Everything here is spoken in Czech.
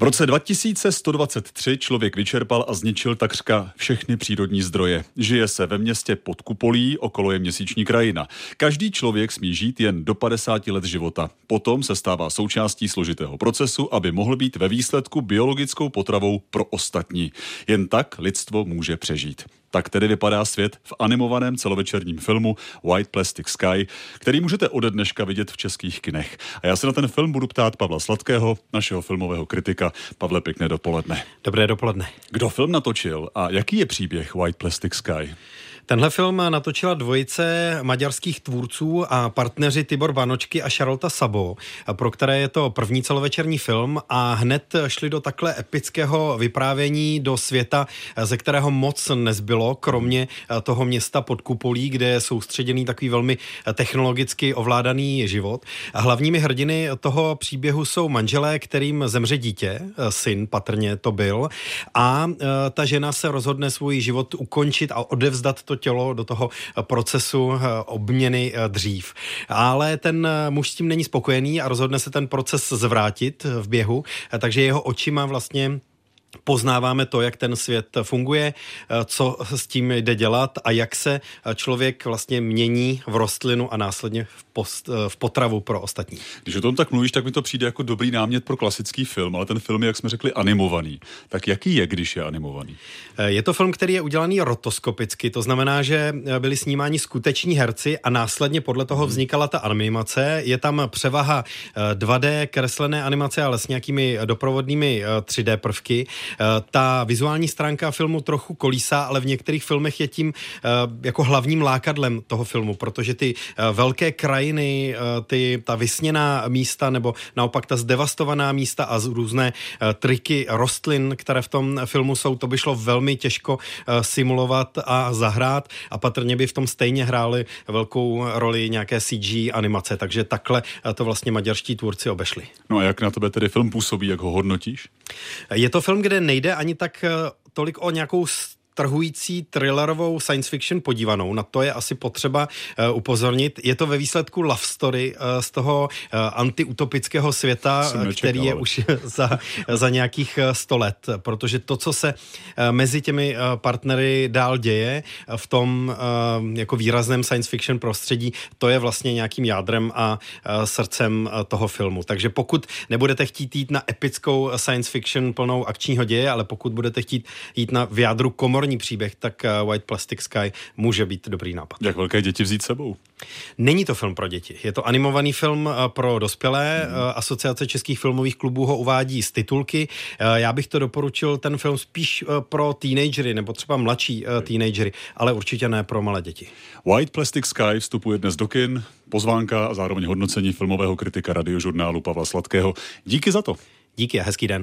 V roce 2123 člověk vyčerpal a zničil takřka všechny přírodní zdroje. Žije se ve městě pod kupolí, okolo je měsíční krajina. Každý člověk smí žít jen do 50 let života. Potom se stává součástí složitého procesu, aby mohl být ve výsledku biologickou potravou pro ostatní. Jen tak lidstvo může přežít. Tak tedy vypadá svět v animovaném celovečerním filmu White Plastic Sky, který můžete ode dneška vidět v českých kinech. A já se na ten film budu ptát Pavla Sladkého, našeho filmového kritika. Pavle, pěkné dopoledne. Dobré dopoledne. Kdo film natočil a jaký je příběh White Plastic Sky? Tenhle film natočila dvojice maďarských tvůrců a partneři Tibor Vanočky a Charlotte Sabo, pro které je to první celovečerní film a hned šli do takhle epického vyprávění do světa, ze kterého moc nezbylo, kromě toho města pod kupolí, kde je soustředěný takový velmi technologicky ovládaný život. Hlavními hrdiny toho příběhu jsou manželé, kterým zemře dítě, syn patrně to byl, a ta žena se rozhodne svůj život ukončit a odevzdat to to tělo do toho procesu eh, obměny eh, dřív. Ale ten eh, muž s tím není spokojený a rozhodne se ten proces zvrátit v běhu, takže jeho očima vlastně poznáváme to, jak ten svět funguje, eh, co s tím jde dělat a jak se eh, člověk vlastně mění v rostlinu a následně v, post, eh, v potravu pro ostatní. Když o tom tak mluvíš, tak mi to přijde jako dobrý námět pro klasický film, ale ten film je, jak jsme řekli, animovaný. Tak jaký je, když je animovaný? Je to film, který je udělaný rotoskopicky, to znamená, že byli snímáni skuteční herci a následně podle toho hmm. vznikala ta animace. Je tam převaha 2D kreslené animace, ale s nějakými doprovodnými 3D prvky. Eh, ta vizuální stránka filmu trochu kolísá, ale v některých filmech je tím eh, jako hlavním lákadlem toho filmu, protože ty eh, velké krajiny, ty, ta vysněná místa nebo naopak ta zdevastovaná místa a různé triky rostlin, které v tom filmu jsou, to by šlo velmi těžko simulovat a zahrát a patrně by v tom stejně hráli velkou roli nějaké CG animace, takže takhle to vlastně maďarští tvůrci obešli. No a jak na tebe tedy film působí, jak ho hodnotíš? Je to film, kde nejde ani tak eh, tolik o nějakou trhující thrillerovou science fiction podívanou. Na to je asi potřeba uh, upozornit. Je to ve výsledku love story uh, z toho uh, antiutopického světa, který je už za, za nějakých sto let. Protože to, co se mezi těmi partnery dál děje v tom jako výrazném science fiction prostředí, to je vlastně nějakým jádrem a srdcem toho filmu. Takže pokud nebudete chtít jít na epickou science fiction plnou akčního děje, ale pokud budete chtít jít na v jádru komor humorní příběh, tak eh, White Plastic Sky může být dobrý nápad. Jak velké děti vzít sebou? Není to film pro děti. Je to animovaný film eh, pro dospělé. Hmm. Asociace českých filmových klubů ho uvádí z titulky. Já bych to doporučil ten film spíš pro teenagery nebo třeba mladší teenagery, ale určitě ne pro malé děti. White Plastic Sky vstupuje dnes do kin. Pozvánka a zároveň hodnocení filmového kritika radiožurnálu Pavla Sladkého. Díky za to. Díky a hezký den.